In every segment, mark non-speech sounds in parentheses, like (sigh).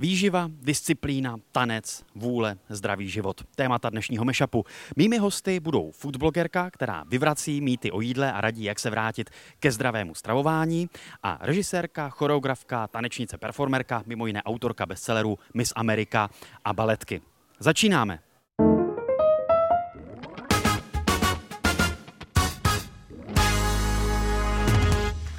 Výživa, disciplína, tanec, vůle, zdravý život. Témata dnešního mešapu. Mými hosty budou foodblogerka, která vyvrací mýty o jídle a radí, jak se vrátit ke zdravému stravování, a režisérka, choreografka, tanečnice, performerka, mimo jiné autorka bestsellerů Miss Amerika a baletky. Začínáme.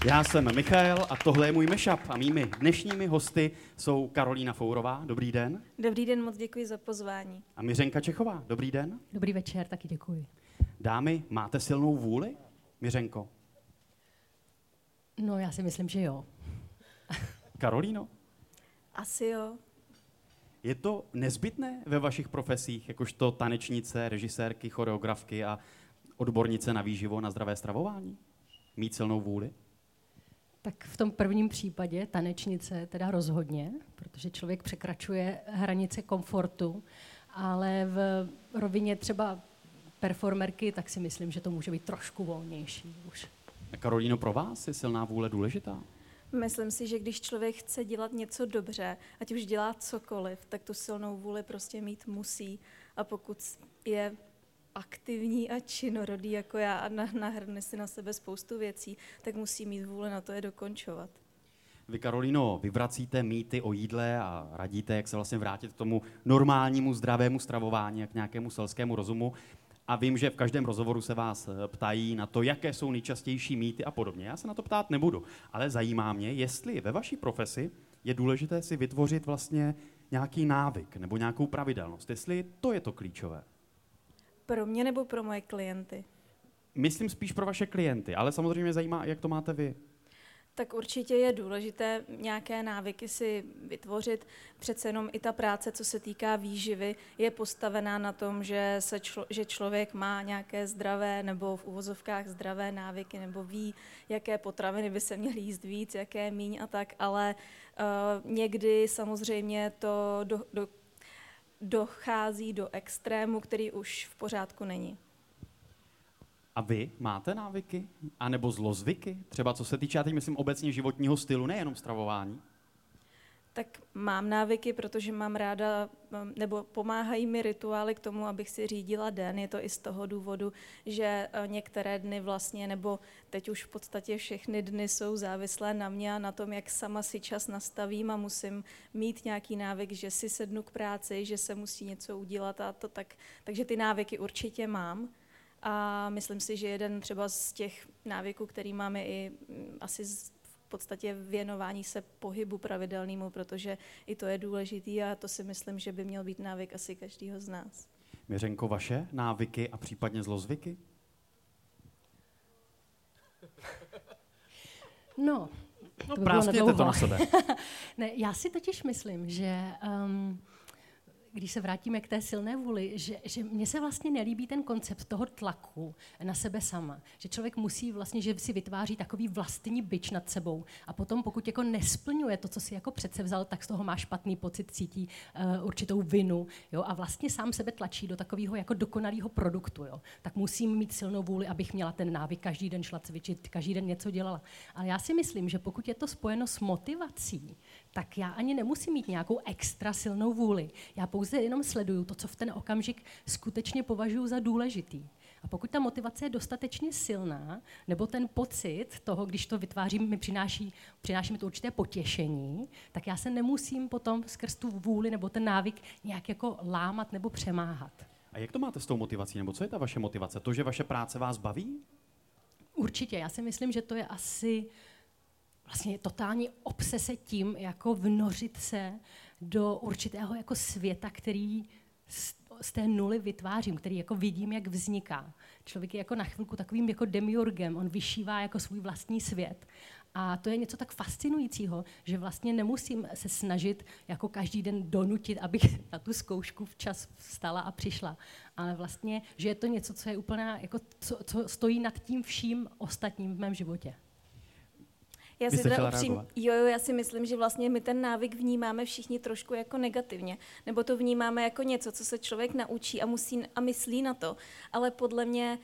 Já jsem Michal a tohle je můj mešap a mými dnešními hosty jsou Karolína Fourová, dobrý den. Dobrý den, moc děkuji za pozvání. A Miřenka Čechová, dobrý den. Dobrý večer, taky děkuji. Dámy, máte silnou vůli, Miřenko? No, já si myslím, že jo. (laughs) Karolíno? Asi jo. Je to nezbytné ve vašich profesích, jakožto tanečnice, režisérky, choreografky a odbornice na výživo, na zdravé stravování? Mít silnou vůli? Tak v tom prvním případě tanečnice teda rozhodně, protože člověk překračuje hranice komfortu, ale v rovině třeba performerky, tak si myslím, že to může být trošku volnější už. A Karolíno, pro vás je silná vůle důležitá? Myslím si, že když člověk chce dělat něco dobře, ať už dělá cokoliv, tak tu silnou vůli prostě mít musí. A pokud je aktivní a činorodý jako já a nahrne si na sebe spoustu věcí, tak musí mít vůli na to je dokončovat. Vy, Karolino, vyvracíte mýty o jídle a radíte, jak se vlastně vrátit k tomu normálnímu, zdravému stravování, jak nějakému selskému rozumu. A vím, že v každém rozhovoru se vás eh, ptají na to, jaké jsou nejčastější mýty a podobně. Já se na to ptát nebudu, ale zajímá mě, jestli ve vaší profesi je důležité si vytvořit vlastně nějaký návyk nebo nějakou pravidelnost, jestli to je to klíčové. Pro mě nebo pro moje klienty? Myslím spíš pro vaše klienty, ale samozřejmě mě zajímá, jak to máte vy. Tak určitě je důležité nějaké návyky si vytvořit. Přece jenom i ta práce, co se týká výživy, je postavená na tom, že, se člo, že člověk má nějaké zdravé nebo v uvozovkách zdravé návyky nebo ví, jaké potraviny by se měly jíst víc, jaké míň a tak, ale uh, někdy samozřejmě to do, do, dochází do extrému, který už v pořádku není. A vy máte návyky? A nebo zlozvyky? Třeba co se týče, já teď myslím obecně životního stylu, nejenom stravování? Tak mám návyky, protože mám ráda, um, nebo pomáhají mi rituály k tomu, abych si řídila den. Je to i z toho důvodu, že uh, některé dny vlastně, nebo teď už v podstatě všechny dny jsou závislé na mě a na tom, jak sama si čas nastavím a musím mít nějaký návyk, že si sednu k práci, že se musí něco udělat a to tak. Takže ty návyky určitě mám. A myslím si, že jeden třeba z těch návyků, který máme i mm, asi podstatě věnování se pohybu pravidelnému, protože i to je důležitý a to si myslím, že by měl být návyk asi každého z nás. Měřenko, vaše návyky a případně zlozvyky? (laughs) No, no to práskněte to na sebe. (laughs) ne, já si totiž myslím, že um, když se vrátíme k té silné vůli, že, že mně se vlastně nelíbí ten koncept toho tlaku na sebe sama. Že člověk musí vlastně, že si vytváří takový vlastní byč nad sebou a potom pokud jako nesplňuje to, co si jako přece vzal, tak z toho má špatný pocit, cítí uh, určitou vinu jo, a vlastně sám sebe tlačí do takového jako dokonalého produktu. Jo. Tak musím mít silnou vůli, abych měla ten návyk, každý den šla cvičit, každý den něco dělala. Ale já si myslím, že pokud je to spojeno s motivací, tak já ani nemusím mít nějakou extra silnou vůli. Já pouze jenom sleduju to, co v ten okamžik skutečně považuji za důležitý. A pokud ta motivace je dostatečně silná, nebo ten pocit toho, když to vytvářím, mi přináší, přináší mi to určité potěšení, tak já se nemusím potom skrz tu vůli nebo ten návyk nějak jako lámat nebo přemáhat. A jak to máte s tou motivací, nebo co je ta vaše motivace? To, že vaše práce vás baví? Určitě, já si myslím, že to je asi vlastně totální obsese tím, jako vnořit se do určitého jako světa, který z té nuly vytvářím, který jako vidím, jak vzniká. Člověk je jako na chvilku takovým jako demiurgem, on vyšívá jako svůj vlastní svět. A to je něco tak fascinujícího, že vlastně nemusím se snažit jako každý den donutit, abych (laughs) na tu zkoušku včas vstala a přišla. Ale vlastně, že je to něco, co je úplně, jako, co, co stojí nad tím vším ostatním v mém životě. Já si teda upřím, jo, jo, já si myslím, že vlastně my ten návyk vnímáme všichni trošku jako negativně, nebo to vnímáme jako něco, co se člověk naučí a musí a myslí na to. Ale podle mě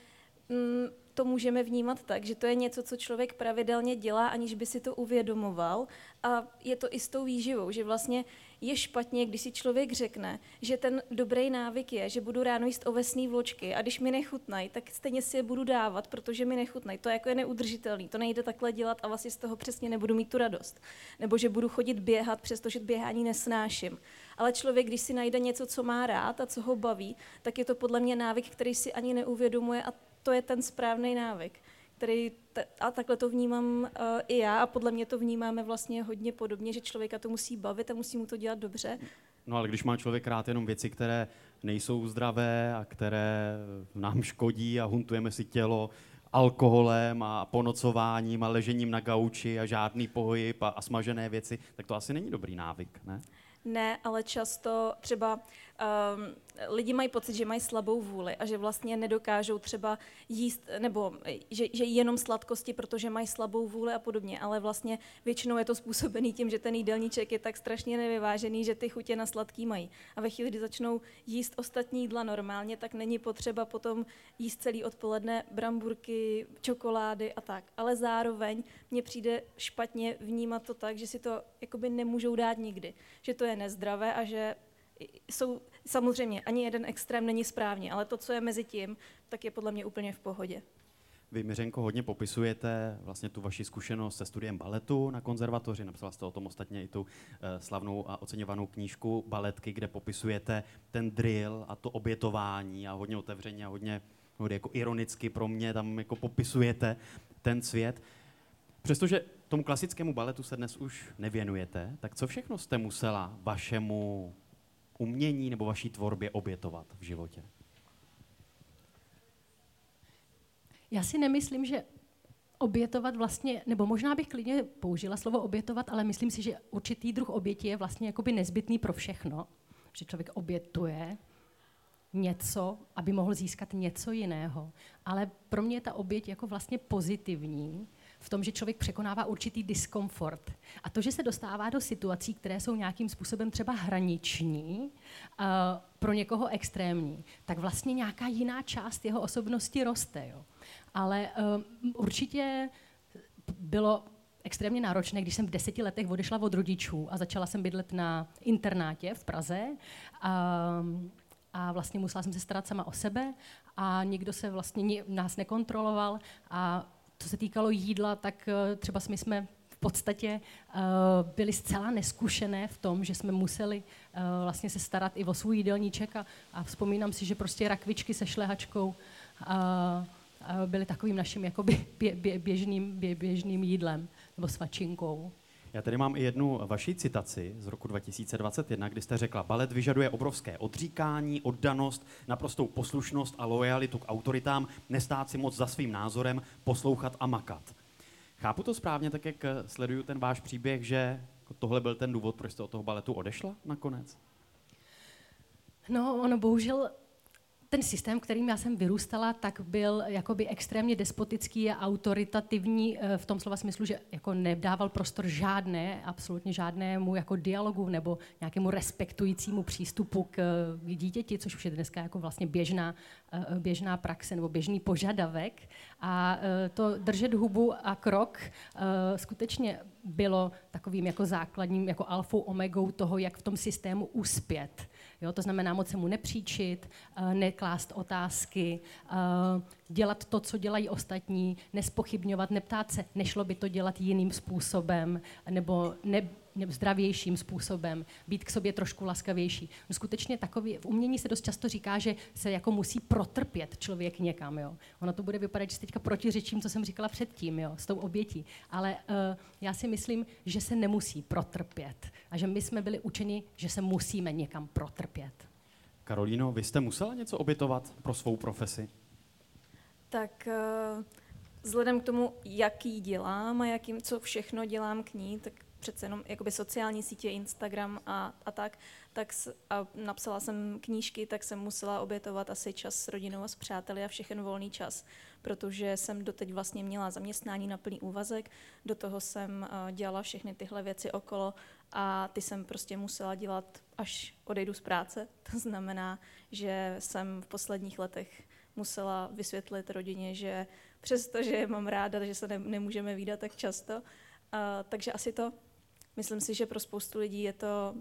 mm, to můžeme vnímat tak, že to je něco, co člověk pravidelně dělá, aniž by si to uvědomoval. A je to i s tou výživou, že vlastně je špatně, když si člověk řekne, že ten dobrý návyk je, že budu ráno jíst ovesné vločky a když mi nechutnají, tak stejně si je budu dávat, protože mi nechutnají. To jako je neudržitelný, to nejde takhle dělat a vlastně z toho přesně nebudu mít tu radost. Nebo že budu chodit běhat, přestože běhání nesnáším. Ale člověk, když si najde něco, co má rád a co ho baví, tak je to podle mě návyk, který si ani neuvědomuje a to je ten správný návyk který, a takhle to vnímám uh, i já a podle mě to vnímáme vlastně hodně podobně, že člověka to musí bavit a musí mu to dělat dobře. No ale když má člověk rád jenom věci, které nejsou zdravé a které nám škodí a huntujeme si tělo alkoholem a ponocováním a ležením na gauči a žádný pohyb a, a smažené věci, tak to asi není dobrý návyk, ne? Ne, ale často třeba um, lidi mají pocit, že mají slabou vůli a že vlastně nedokážou třeba jíst, nebo že, že jenom sladkosti, protože mají slabou vůli a podobně, ale vlastně většinou je to způsobený tím, že ten jídelníček je tak strašně nevyvážený, že ty chutě na sladký mají. A ve chvíli, kdy začnou jíst ostatní jídla normálně, tak není potřeba potom jíst celý odpoledne bramburky, čokolády a tak. Ale zároveň mně přijde špatně vnímat to tak, že si to jakoby nemůžou dát nikdy. Že to je nezdravé a že jsou samozřejmě ani jeden extrém není správně, ale to, co je mezi tím, tak je podle mě úplně v pohodě. Vy, Miřenko, hodně popisujete vlastně tu vaši zkušenost se studiem baletu na konzervatoři. Napsala jste o tom ostatně i tu uh, slavnou a oceňovanou knížku Baletky, kde popisujete ten drill a to obětování a hodně otevřeně a hodně, hodně jako ironicky pro mě tam jako popisujete ten svět. Přestože tomu klasickému baletu se dnes už nevěnujete, tak co všechno jste musela vašemu umění nebo vaší tvorbě obětovat v životě? Já si nemyslím, že obětovat vlastně, nebo možná bych klidně použila slovo obětovat, ale myslím si, že určitý druh oběti je vlastně jakoby nezbytný pro všechno, že člověk obětuje něco, aby mohl získat něco jiného. Ale pro mě je ta oběť jako vlastně pozitivní, v tom, že člověk překonává určitý diskomfort. A to, že se dostává do situací, které jsou nějakým způsobem třeba hraniční, uh, pro někoho extrémní, tak vlastně nějaká jiná část jeho osobnosti roste. Jo. Ale uh, určitě bylo extrémně náročné, když jsem v deseti letech odešla od rodičů a začala jsem bydlet na internátě v Praze. A, a vlastně musela jsem se starat sama o sebe a nikdo se vlastně nás nekontroloval a co se týkalo jídla, tak eh, třeba my jsme v podstatě uh, byli zcela neskušené v tom, že jsme museli uh, vlastně se starat i o svůj jídelníček a, a vzpomínám si, že prostě rakvičky se šlehačkou byly takovým naším jakoby bě, bě, běžným, bě, běžným jídlem nebo svačinkou. Já tady mám i jednu vaši citaci z roku 2021, kdy jste řekla, balet vyžaduje obrovské odříkání, oddanost, naprostou poslušnost a lojalitu k autoritám, nestát si moc za svým názorem, poslouchat a makat. Chápu to správně, tak jak sleduju ten váš příběh, že tohle byl ten důvod, proč jste od toho baletu odešla nakonec? No, ono bohužel ten systém, kterým já jsem vyrůstala, tak byl jakoby extrémně despotický a autoritativní eh, v tom slova smyslu, že jako nedával prostor žádné, absolutně žádnému jako dialogu nebo nějakému respektujícímu přístupu k, k dítěti, což už je dneska jako vlastně běžná, eh, běžná praxe nebo běžný požadavek. A eh, to držet hubu a krok skutečně bylo takovým jako základním, jako alfou omegou toho, jak v tom systému uspět. Jo, to znamená moc se mu nepříčit, uh, neklást otázky, uh, dělat to, co dělají ostatní, nespochybňovat, neptát se, nešlo by to dělat jiným způsobem, nebo ne, zdravějším způsobem, být k sobě trošku laskavější. No skutečně takový, v umění se dost často říká, že se jako musí protrpět člověk někam. Jo. Ono to bude vypadat, že se teďka protiřečím, co jsem říkala předtím, jo, s tou obětí. Ale uh, já si myslím, že se nemusí protrpět. A že my jsme byli učeni, že se musíme někam protrpět. Karolíno, vy jste musela něco obětovat pro svou profesi? Tak uh, vzhledem k tomu, jaký dělám a jakým, co všechno dělám k ní, tak přece jenom jakoby sociální sítě, Instagram a, a tak, tak s, a napsala jsem knížky, tak jsem musela obětovat asi čas s rodinou a s přáteli a všechen volný čas, protože jsem doteď vlastně měla zaměstnání na plný úvazek, do toho jsem uh, dělala všechny tyhle věci okolo a ty jsem prostě musela dělat, až odejdu z práce. (laughs) To znamená, že jsem v posledních letech musela vysvětlit rodině, že přestože mám ráda, že se ne, nemůžeme výdat tak často, uh, takže asi to Myslím si, že pro spoustu lidí je to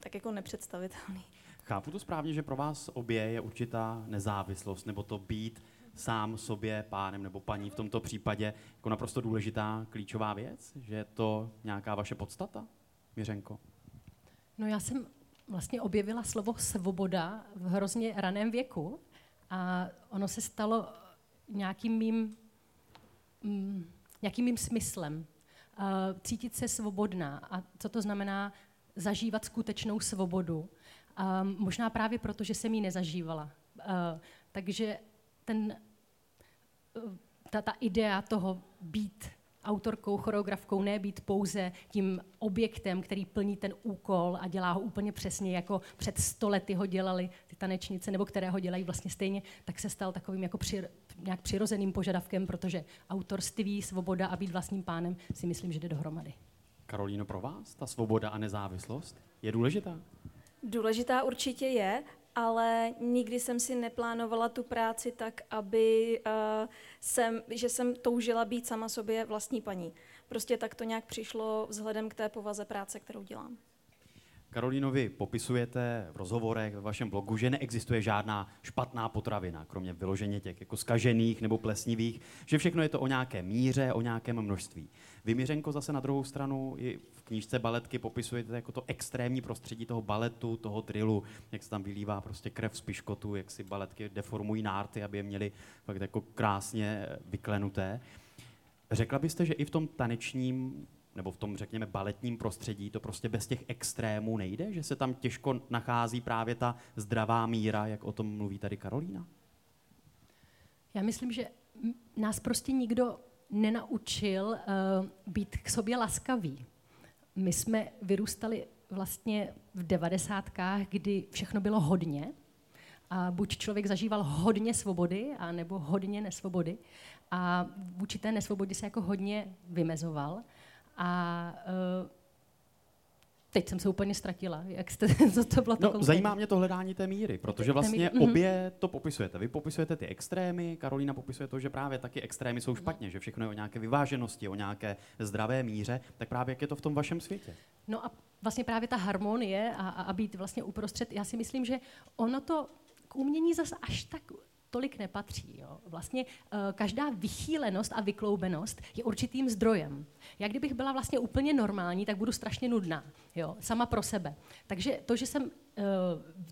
tak jako nepředstavitelný. Chápu to správně, že pro vás obě je určitá nezávislost, nebo to být sám sobě pánem nebo paní v tomto případě jako naprosto důležitá klíčová věc? Že je to nějaká vaše podstata, Měřenko? No já jsem vlastně objevila slovo svoboda v hrozně raném věku a ono se stalo nějakým mým, mm, nějakým mým smyslem. Uh, cítit se svobodná. A co to znamená zažívat skutečnou svobodu? Um, možná právě proto, že jsem ji nezažívala. Uh, takže ten, uh, ta, ta idea toho být autorkou, choreografkou, ne být pouze tím objektem, který plní ten úkol a dělá ho úplně přesně, jako před stolety ho dělali ty tanečnice, nebo které ho dělají vlastně stejně, tak se stal takovým jako při, nějak přirozeným požadavkem, protože autorství, svoboda a být vlastním pánem si myslím, že jde dohromady. Karolíno, pro vás ta svoboda a nezávislost je důležitá? Důležitá určitě je, ale nikdy jsem si neplánovala tu práci tak, aby uh, jsem, že jsem toužila být sama sobě vlastní paní. Prostě tak to nějak přišlo vzhledem k té povaze práce, kterou dělám. Karolíno, vy popisujete v rozhovorech ve vašem blogu, že neexistuje žádná špatná potravina, kromě vyloženě těch jako skažených nebo plesnivých, že všechno je to o nějaké míře, o nějakém množství. Vy, Mířenko, zase na druhou stranu i v knížce baletky popisujete jako to extrémní prostředí toho baletu, toho drillu, jak se tam vylívá prostě krev z piškotu, jak si baletky deformují nárty, aby je měli fakt jako krásně vyklenuté. Řekla byste, že i v tom tanečním nebo v tom, řekněme, baletním prostředí to prostě bez těch extrémů nejde? Že se tam těžko nachází právě ta zdravá míra, jak o tom mluví tady Karolína? Já myslím, že nás prostě nikdo nenaučil uh, být k sobě laskavý. My jsme vyrůstali vlastně v devadesátkách, kdy všechno bylo hodně. A buď člověk zažíval hodně svobody, a nebo hodně nesvobody. A vůči té nesvobodě se jako hodně vymezoval. A uh, teď jsem se úplně ztratila. Jak jste, (laughs) co to bylo no, zajímá mě to hledání té míry, protože vlastně mhm. obě to popisujete. Vy popisujete ty extrémy, Karolína popisuje to, že právě taky extrémy jsou špatně, že všechno je o nějaké vyváženosti, o nějaké zdravé míře. Tak právě jak je to v tom vašem světě? No a vlastně právě ta harmonie a, a být vlastně uprostřed, já si myslím, že ono to k umění zase až tak tolik nepatří. Jo. Vlastně uh, každá vychýlenost a vykloubenost je určitým zdrojem. Já kdybych byla vlastně úplně normální, tak budu strašně nudná, jo, sama pro sebe. Takže to, že jsem uh,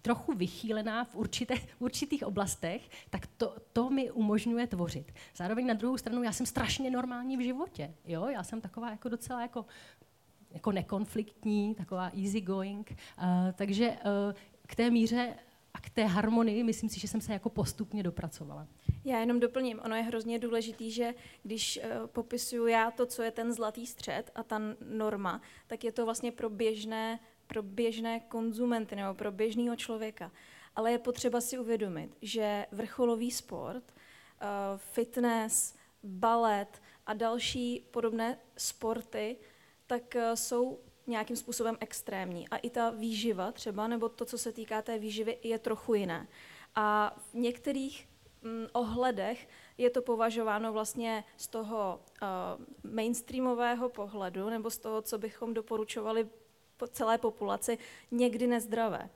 trochu vychýlená v určité, (laughs) v určitých oblastech, tak to, to mi umožňuje tvořit. Zároveň na druhou stranu já jsem strašně normální v životě. Jo? Já jsem taková jako docela jako jako nekonfliktní, taková easy going. Uh, takže uh, k té míře a k té harmonii myslím si, že jsem se jako postupně dopracovala. Já jenom doplním, ono je hrozně důležitý, že když uh, popisuju já to, co je ten zlatý střed a ta norma, tak je to vlastně pro běžné, pro běžné konzumenty nebo pro běžného člověka. Ale je potřeba si uvědomit, že vrcholový sport, uh, fitness, balet a další podobné sporty, tak uh, jsou nějakým způsobem extrémní. A i ta výživa třeba, nebo to, co se týká té výživy, je trochu jiné. A v některých mm, ohledech je to považováno vlastně z toho uh, mainstreamového pohledu, nebo z toho, co bychom doporučovali po celé populaci, někdy nezdravé.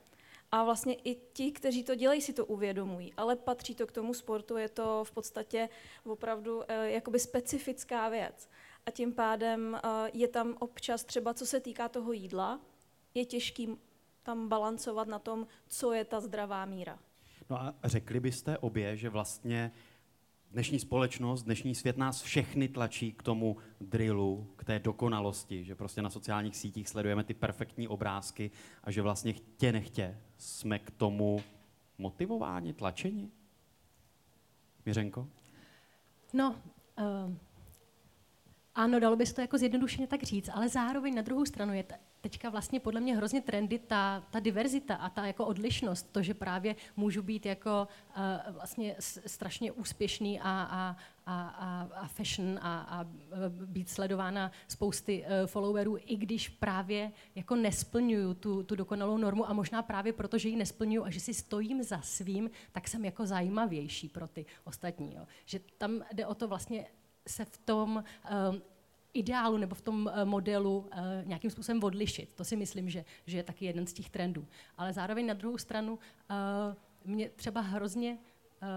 A vlastně i ti, kteří to dělají, si to uvědomují, ale patří to k tomu sportu, je to v podstatě opravdu uh, jakoby specifická věc a tím pádem uh, je tam občas třeba, co se týká toho jídla, je těžký tam balancovat na tom, co je ta zdravá míra. No a řekli byste obě, že vlastně dnešní společnost, dnešní svět nás všechny tlačí k tomu drillu, k té dokonalosti, že prostě na sociálních sítích sledujeme ty perfektní obrázky a že vlastně chtě nechtě jsme k tomu motivováni, tlačeni? Měřenko? No, uh, ano, dalo by se to jako zjednodušeně tak říct, ale zároveň na druhou stranu je teďka vlastně podle mě hrozně trendy ta, ta diverzita a ta jako odlišnost, to, že právě můžu být jako uh, vlastně strašně úspěšný a, a, a, a, a fashion a, a být sledována spousty uh, followerů, i když právě jako nesplňuju tu, tu dokonalou normu a možná právě proto, že ji nesplňuju a že si stojím za svým, tak jsem jako zajímavější pro ty ostatní. Jo. Že tam jde o to vlastně se v tom um, ideálu nebo v tom uh, modelu uh, nějakým způsobem odlišit. To si myslím, že, že je taky jeden z těch trendů. Ale zároveň na druhou stranu uh, mě třeba hrozně uh,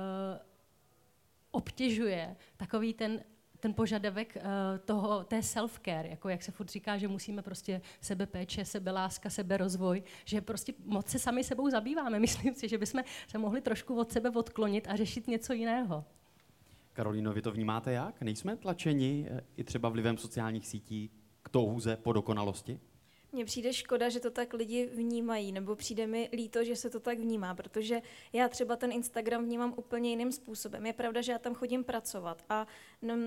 obtěžuje takový ten ten požadavek toho, té self-care, jako jak se furt říká, že musíme prostě sebepéče, sebeláska, seberozvoj, že prostě moc se sami sebou zabýváme. (laughs) Myslím si, že bychom se mohli trošku od sebe odklonit a řešit něco jiného. Karolíno, vy to vnímáte jak? Nejsme tlačeni eh, i třeba vlivem sociálních sítí k touze po dokonalosti? Mně přijde škoda, že to tak lidi vnímají, nebo přijde mi líto, že se to tak vnímá, protože já třeba ten Instagram vnímám úplně jiným způsobem. Je pravda, že já tam chodím pracovat a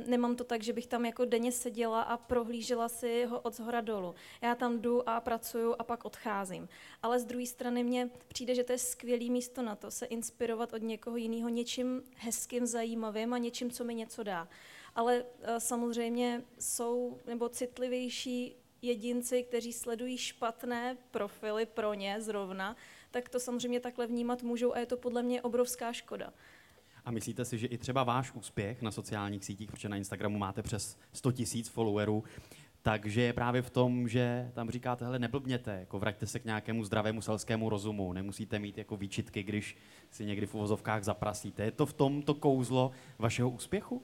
nemám to tak, že bych tam jako denně seděla a prohlížela si ho od zhora dolů. Já tam jdu a pracuju a pak odcházím. Ale z druhé strany mně přijde, že to je skvělé místo na to se inspirovat od někoho jiného něčím hezkým, zajímavým a něčím, co mi něco dá ale eh, samozřejmě jsou nebo citlivější jedinci, kteří sledují špatné profily pro ně zrovna, tak to samozřejmě takhle vnímat můžou a je to podle mě obrovská škoda. A myslíte si, že i třeba váš úspěch na sociálních sítích, protože na Instagramu máte přes 100 tisíc followerů, takže je právě v tom, že tam říkáte, hele, neblbněte, jako vraťte se k nějakému zdravému selskému rozumu, nemusíte mít jako výčitky, když si někdy v uvozovkách zaprasíte. Je to v tom to kouzlo vašeho úspěchu?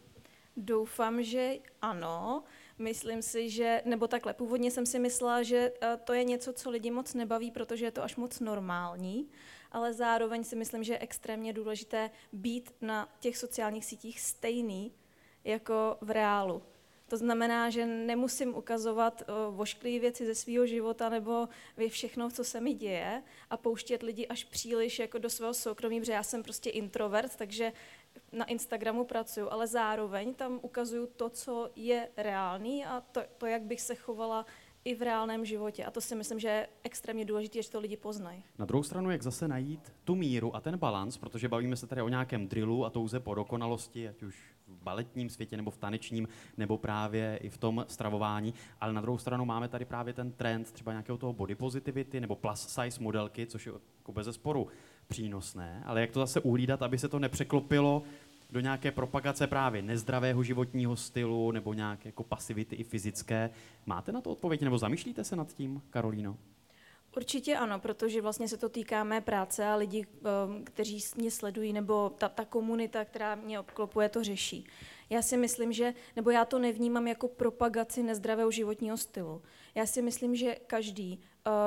Doufám, že ano. Myslím si, že, nebo takhle, původně jsem si myslela, že eh, to je něco, co lidi moc nebaví, protože je to až moc normální, ale zároveň si myslím, že je extrémně důležité být na těch sociálních sítích stejný jako v reálu. To znamená, že nemusím ukazovat uh, vošklivé věci ze svého života nebo všechno, co se mi děje a pouštět lidi až příliš jako do svého soukromí, protože já jsem prostě introvert, takže na Instagramu pracuju, ale zároveň tam ukazuju to, co je reálný a to, to, jak bych se chovala i v reálném životě. A to si myslím, že je extrémně důležité, že to lidi poznají. Na druhou stranu, jak zase najít tu míru a ten balans, protože bavíme se tady o nějakém drillu a touze po dokonalosti, ať už v baletním světě, nebo v tanečním, nebo právě i v tom stravování. Ale na druhou stranu máme tady právě ten trend třeba nějakého toho body positivity nebo plus size modelky, což je jako bez sporu přínosné, ale jak to zase uhlídat, aby se to nepřeklopilo do nějaké propagace právě nezdravého životního stylu nebo nějaké jako pasivity i fyzické. Máte na to odpověď nebo zamýšlíte se nad tím, Karolíno? Určitě ano, protože vlastně se to týká mé práce a lidi, um, kteří mě sledují, nebo ta, ta komunita, která mě obklopuje, to řeší. Já si myslím, že, nebo já to nevnímám jako propagaci nezdravého životního stylu. Já si myslím, že každý,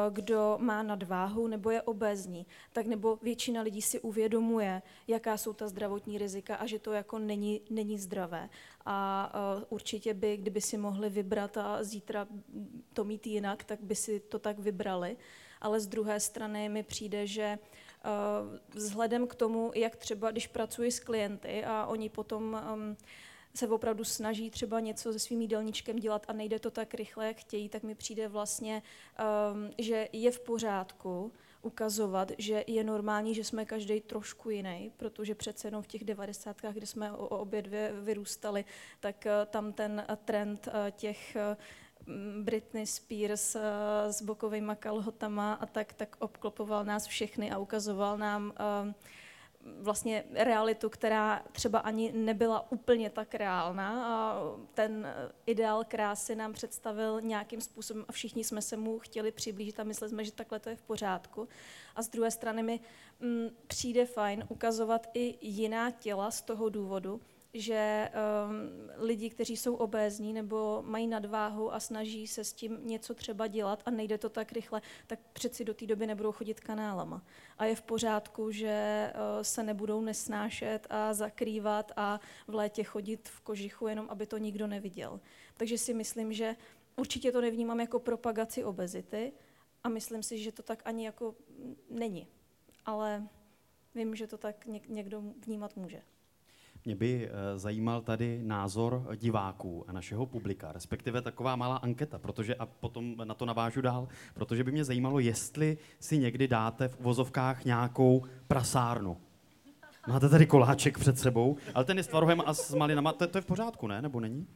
kdo má nadváhu nebo je obézní, tak nebo většina lidí si uvědomuje, jaká jsou ta zdravotní rizika a že to jako není, není zdravé. A uh, určitě by, kdyby si mohli vybrat a zítra to mít jinak, tak by si to tak vybrali. Ale z druhé strany mi přijde, že uh, vzhledem k tomu, jak třeba, když pracuji s klienty a oni potom um, se opravdu snaží třeba něco se svým jídelníčkem dělat a nejde to tak rychle, jak chtějí, tak mi přijde vlastně, um, že je v pořádku ukazovat, že je normální, že jsme každý trošku jiný, protože přece jenom v těch devadesátkách, kde jsme o, obě dvě vyrůstali, tak uh, tam ten trend uh, těch uh, Britney Spears s bokovými kalhotama a tak, tak obklopoval nás všechny a ukazoval nám uh, vlastně realitu, která třeba ani nebyla úplně tak reálná a ten ideál krásy nám představil nějakým způsobem a všichni jsme se mu chtěli přiblížit a mysleli jsme, že takhle to je v pořádku. A z druhé strany mi mm, přijde fajn ukazovat i jiná těla z toho důvodu, že um, lidi, kteří jsou obézní nebo mají nadváhu a snaží se s tím něco třeba dělat a nejde to tak rychle, tak přeci do té doby nebudou chodit kanálama. A je v pořádku, že uh, se nebudou nesnášet a zakrývat a v létě chodit v kožichu, jenom aby to nikdo neviděl. Takže si myslím, že určitě to nevnímám jako propagaci obezity a myslím si, že to tak ani jako není. Ale vím, že to tak někdo vnímat může. Mě by eh, zajímal tady názor diváků a našeho publika, respektive taková malá anketa, protože a potom na to navážu dál, protože by mě zajímalo, jestli si někdy dáte v uvozovkách nějakou prasárnu. Máte tady koláček před sebou, ale ten je s tvarohem a s malinama, to, to je v pořádku, ne? Nebo není?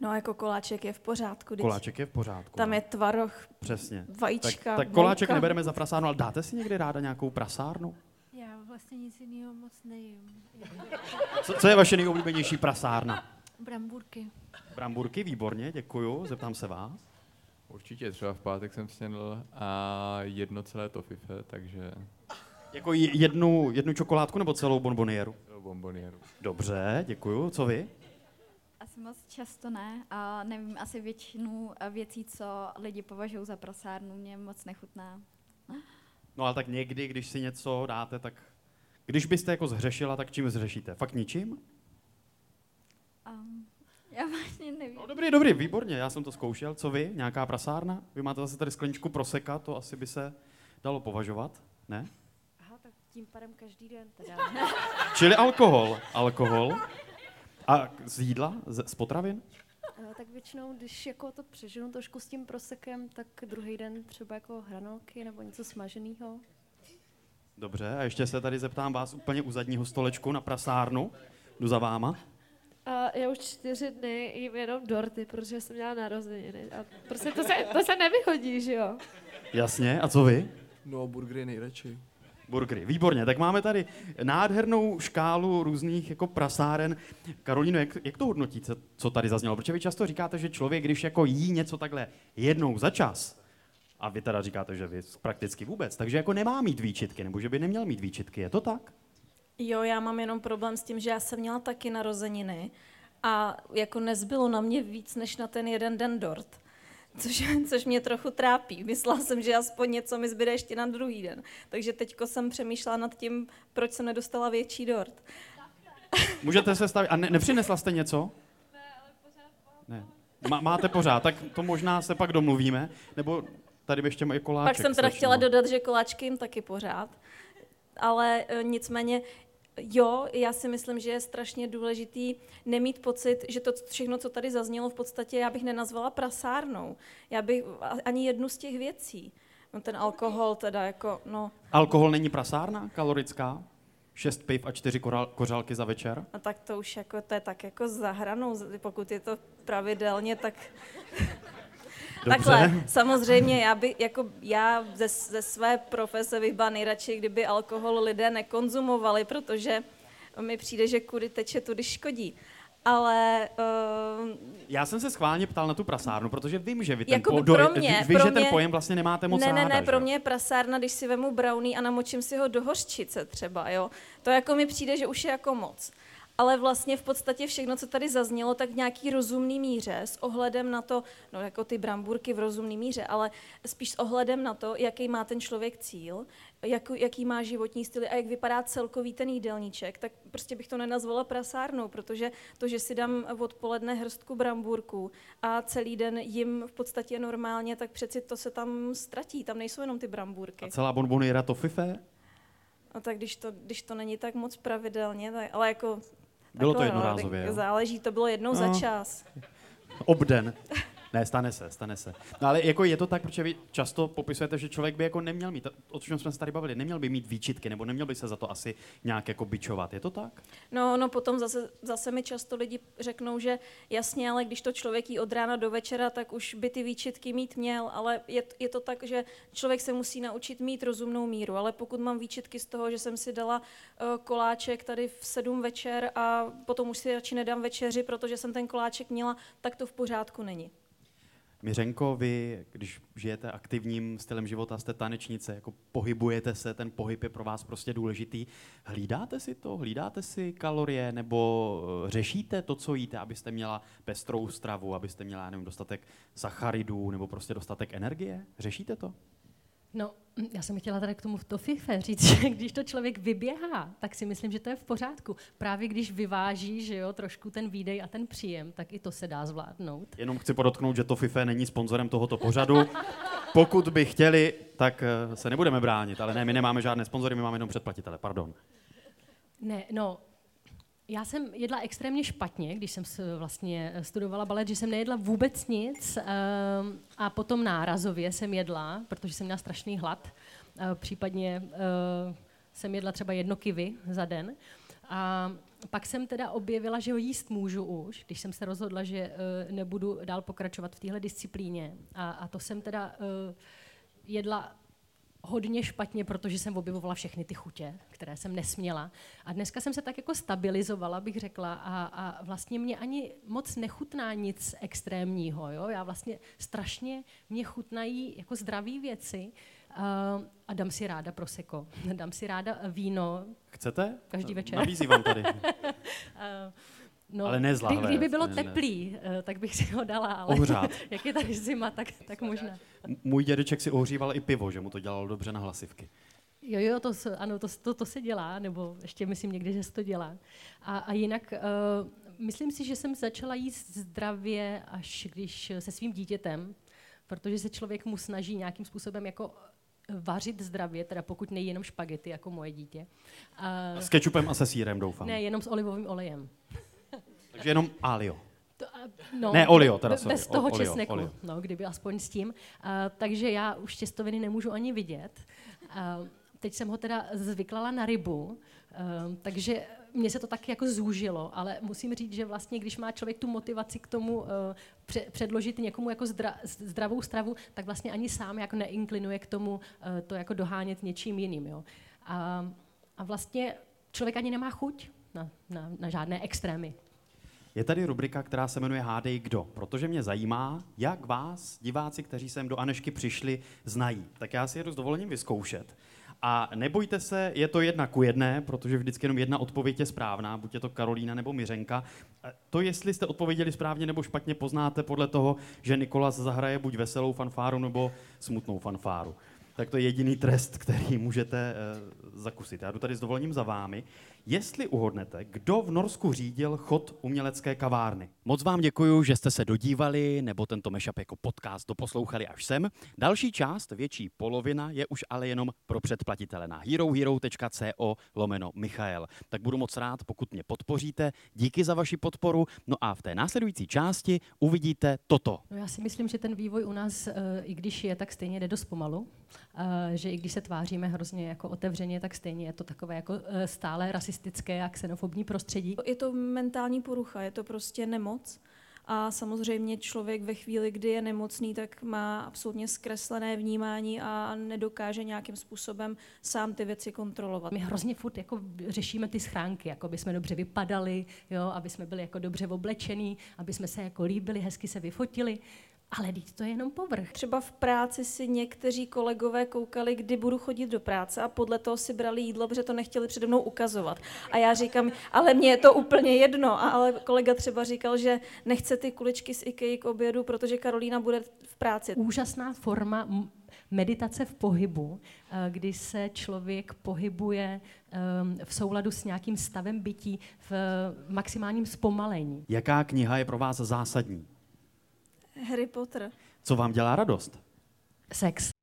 No jako koláček je v pořádku. Koláček je v pořádku. Tam no. je tvaroh, Přesně. vajíčka, Tak, tak koláček nebereme za prasárnu, ale dáte si někdy ráda nějakou prasárnu? Já vlastně nic jiného moc nejím. Co, co je vaše nejoblíbenější prasárna? Brambůrky. Bramburky, výborně, děkuju. Zeptám se vás. Určitě, třeba v pátek jsem snědl a jedno celé tofife, takže Jako jednu, jednu čokoládku nebo celou bonbonieru? celou bombonieru. Dobře, děkuju. Co vy? Asi moc často ne. A nevím, asi většinu eh, věcí, co lidi považují za prasárnu, mě moc nechutná. No ale tak někdy, když si něco dáte, tak... Když byste jako zhřešila, tak čím zhřešíte? Fakt ničím? Um, já vlastně nevím. No dobrý, dobrý, výborně, já jsem to zkoušel. Co vy? Nějaká prasárna? Vy máte zase tady skleničku proseka, to asi by se dalo považovat, ne? Aha, tak tím pádem každý den teda. Čili alkohol. Alkohol. A z jídla? Z, z potravin? Eh, tak většinou, když jako to přeženu trošku s tím prosekem, tak druhý den třeba jako hranolky nebo něco smaženého. Dobře, a ještě se tady zeptám vás úplně u zadního stolečku na prasárnu. Jdu za váma. A já už čtyři dny jím jenom dorty, protože jsem měla narozeniny. A prostě to se, to se nevyhodí, že jo? Jasně, a co vy? No, burgery nejradši. Burgery. Výborně, tak máme tady nádhernou škálu různých jako prasáren. Karolíno, jak, jak to hodnotíte, co tady zaznělo? Protože vy často říkáte, že člověk, když jako jí něco takhle jednou za čas, a vy teda říkáte, že vy prakticky vůbec, takže jako nemá mít výčitky, nebo že by neměl mít výčitky, je to tak? Jo, já mám jenom problém s tím, že já jsem měla taky narozeniny a jako nezbylo na mě víc než na ten jeden den dort. Což, (laughs) což mě trochu trápí. Myslela jsem, že aspoň něco mi zbyde ještě na druhý den. Takže teďko jsem přemýšlela nad tím, proč jsem nedostala větší dort. (laughs) Můžete se stavit. A ne, nepřinesla jste něco? Ne. Má, máte pořád, tak to možná se pak domluvíme. Nebo tady ještě mají koláček. Pak jsem teda chtěla dodat, že koláčky jim taky pořád. Ale e, nicméně, jo, já si myslím, že je strašně důležitý nemít pocit, že to všechno, co tady zaznělo, v podstatě já bych nenazvala prasárnou. Já bych ani jednu z těch věcí. No ten alkohol teda jako, no, Alkohol není prasárna kalorická? Šest piv a čtyři koral, kořálky za večer? a tak to už jako, to je tak jako za hranou, pokud je to pravidelně, tak. Takhle, samozřejmě, já, by, jako já ze, ze své profese bych byla nejradši, kdyby alkohol lidé nekonzumovali, protože mi přijde, že kudy teče, tudy škodí. Ale uh, Já jsem se schválně ptal na tu prasárnu, protože vím, že vy ten, Jakoby do, pro mě- vy, pro že ten mě- pojem vlastně nemáte moc ne, ne, ne, že? pro mě je prasárna, když si vemu brownie a namočím si ho do hořčice třeba, jo. To jako mi přijde, že už je jako moc. Ale vlastně v podstatě všechno, co tady zaznělo, tak v nějaký rozumný míře, s ohledem na to, no jako ty bramburky v rozumný míře, ale spíš s ohledem na to, jaký má ten člověk cíl, jak, jaký má životní styl a jak vypadá celkový ten jídelníček, tak prostě bych to nenazvala prasárnou, protože to, že si dám odpoledne hrstku bramburků a celý den jim v podstatě normálně, tak přeci to se tam ztratí, tam nejsou jenom ty brambůrky. A celá bonboniera to fife? No tak když to, když to není tak moc pravidelně, tak, ale jako... Bylo to no, jednorázově, jo? Záleží, to bylo jednou za No. čas. Obden. (laughs) Ne, stane se, stane se. No ale jako je to tak, protože vy často popisujete, že člověk by jako neměl mít, o čem jsme se tady bavili, neměl by mít výčitky, nebo neměl by se za to asi nějak jako bičovat. Je to tak? No, no potom zase, zase mi často lidi řeknou, že jasně, ale když to člověk jí od rána do večera, tak už by ty výčitky mít měl, ale je, je to tak, že člověk se musí naučit mít rozumnou míru, ale pokud mám výčitky z toho, že jsem si dala uh, koláček tady v sedm večer a potom už si radši nedám večeři, protože jsem ten koláček měla, tak to v pořádku není. Miřenko, vy, když žijete aktivním stylem života, jste tanečnice, jako pohybujete se, ten pohyb je pro vás prostě důležitý. Hlídáte si to? Hlídáte si kalorie? Nebo eh, řešíte to, co jíte, abyste měla pestrou stravu, abyste měla, nevím, dostatek sacharidů nebo prostě dostatek energie? Řešíte to? No, já jsem chtěla tady k tomu to fife říct, (laughs) že když to člověk vyběhá, tak si myslím, že to je v pořádku. Právě když vyváží, že jo, trošku ten výdej a ten příjem, tak i to se dá zvládnout. Jenom chci podotknout, že to FIFE není sponzorem tohoto pořadu. Pokud by chtěli, tak eh, se nebudeme bránit, ale ne, my nemáme žádné sponzory, my máme jenom předplatitele, pardon. Ne, no, já jsem jedla extrémně špatně, když jsem vlastně studovala balet, že jsem nejedla vůbec nic um, a potom nárazově jsem jedla, protože jsem měla strašný hlad. Uh, případně jsem jedla třeba jedno kivy za den. A pak jsem teda objevila, že ho jíst můžu už, když jsem se rozhodla, že nebudu dál pokračovat v téhle disciplíně. A, a to jsem teda jedla hodně špatně, protože jsem objevovala všechny ty chutě, které jsem nesměla. A dneska jsem se tak jako stabilizovala, bych řekla, a, a vlastně mě ani moc nechutná nic extrémního. Jo? Já vlastně strašně mě chutnají jako zdravé věci, Uh, a dám si ráda proseko, (laughs) dám si ráda víno. Chcete? Každý večer. Nabízí vám tady. (laughs) uh, no, ale ne zlahvé. Kdyby bylo ne, teplý, ne. tak bych si ho dala, ale Ohřát. (laughs) jak je tady zima, tak, tak možná. Můj dědeček si ohříval i pivo, že mu to dělalo dobře na hlasivky. Jo, jo, to, ano, to, to, to se dělá, nebo ještě myslím někdy, že se to dělá. A, a jinak uh, myslím si, že jsem začala jíst zdravě až když se svým dítětem, protože se člověk mu snaží nějakým způsobem jako vařit zdravě, teda pokud nejí jenom špagety, jako moje dítě. Uh, s kečupem a se sírem, doufám. Ne, jenom s olivovým olejem. Takže jenom alio. No, ne, olio, teda sorry. Bez toho olio, česneku, olio. no, kdyby aspoň s tím. Uh, takže já už těstoviny nemůžu ani vidět. Uh, teď jsem ho teda zvyklala na rybu, uh, takže mně se to tak jako zúžilo, ale musím říct, že vlastně, když má člověk tu motivaci k tomu uh, pře- předložit někomu jako zdra- zdravou stravu, tak vlastně ani sám jako neinklinuje k tomu uh, to jako dohánět něčím jiným. Jo. A, a vlastně člověk ani nemá chuť na, na, na žádné extrémy. Je tady rubrika, která se jmenuje Hádej kdo, protože mě zajímá, jak vás, diváci, kteří sem do Anešky přišli, znají. Tak já si jedu s dovolením vyzkoušet. A nebojte se, je to jedna ku jedné, protože vždycky jenom jedna odpověď je správná, buď je to Karolína nebo Miřenka. To, jestli jste odpověděli správně nebo špatně, poznáte podle toho, že Nikolas zahraje buď veselou fanfáru nebo smutnou fanfáru. Tak to je jediný trest, který můžete uh, zakusit. Já jdu tady s dovolením za vámi. Jestli uhodnete, kdo v Norsku řídil chod umělecké kavárny. Moc vám děkuji, že jste se dodívali nebo tento mashup jako podcast doposlouchali až sem. Další část, větší polovina, je už ale jenom pro předplatitele na herohero.co lomeno Michael. Tak budu moc rád, pokud mě podpoříte. Díky za vaši podporu. No a v té následující části uvidíte toto. No já si myslím, že ten vývoj u nás, i když je, tak stejně jde dost pomalu. Že i když se tváříme hrozně jako otevřeně, tak stejně je to takové jako stále rasistické rasistické a xenofobní prostředí? Je to mentální porucha, je to prostě nemoc. A samozřejmě člověk ve chvíli, kdy je nemocný, tak má absolutně zkreslené vnímání a nedokáže nějakým způsobem sám ty věci kontrolovat. My hrozně furt jako řešíme ty schránky, jako aby jsme dobře vypadali, jo, aby jsme byli jako dobře oblečení, aby jsme se jako líbili, hezky se vyfotili. Ale teď to je jenom povrch. Třeba v práci si někteří kolegové koukali, kdy budu chodit do práce a podle toho si brali jídlo, protože to nechtěli přede mnou ukazovat. A já říkám, ale mně je to úplně jedno. A ale kolega třeba říkal, že nechce ty kuličky z IKEA k obědu, protože Karolína bude v práci. Úžasná forma meditace v pohybu, eh, kdy se člověk pohybuje ehm, v souladu s nějakým stavem bytí v maximálním zpomalení. Jaká kniha je pro vás zásadní? Harry Potter. Co vám dělá radost? Sex.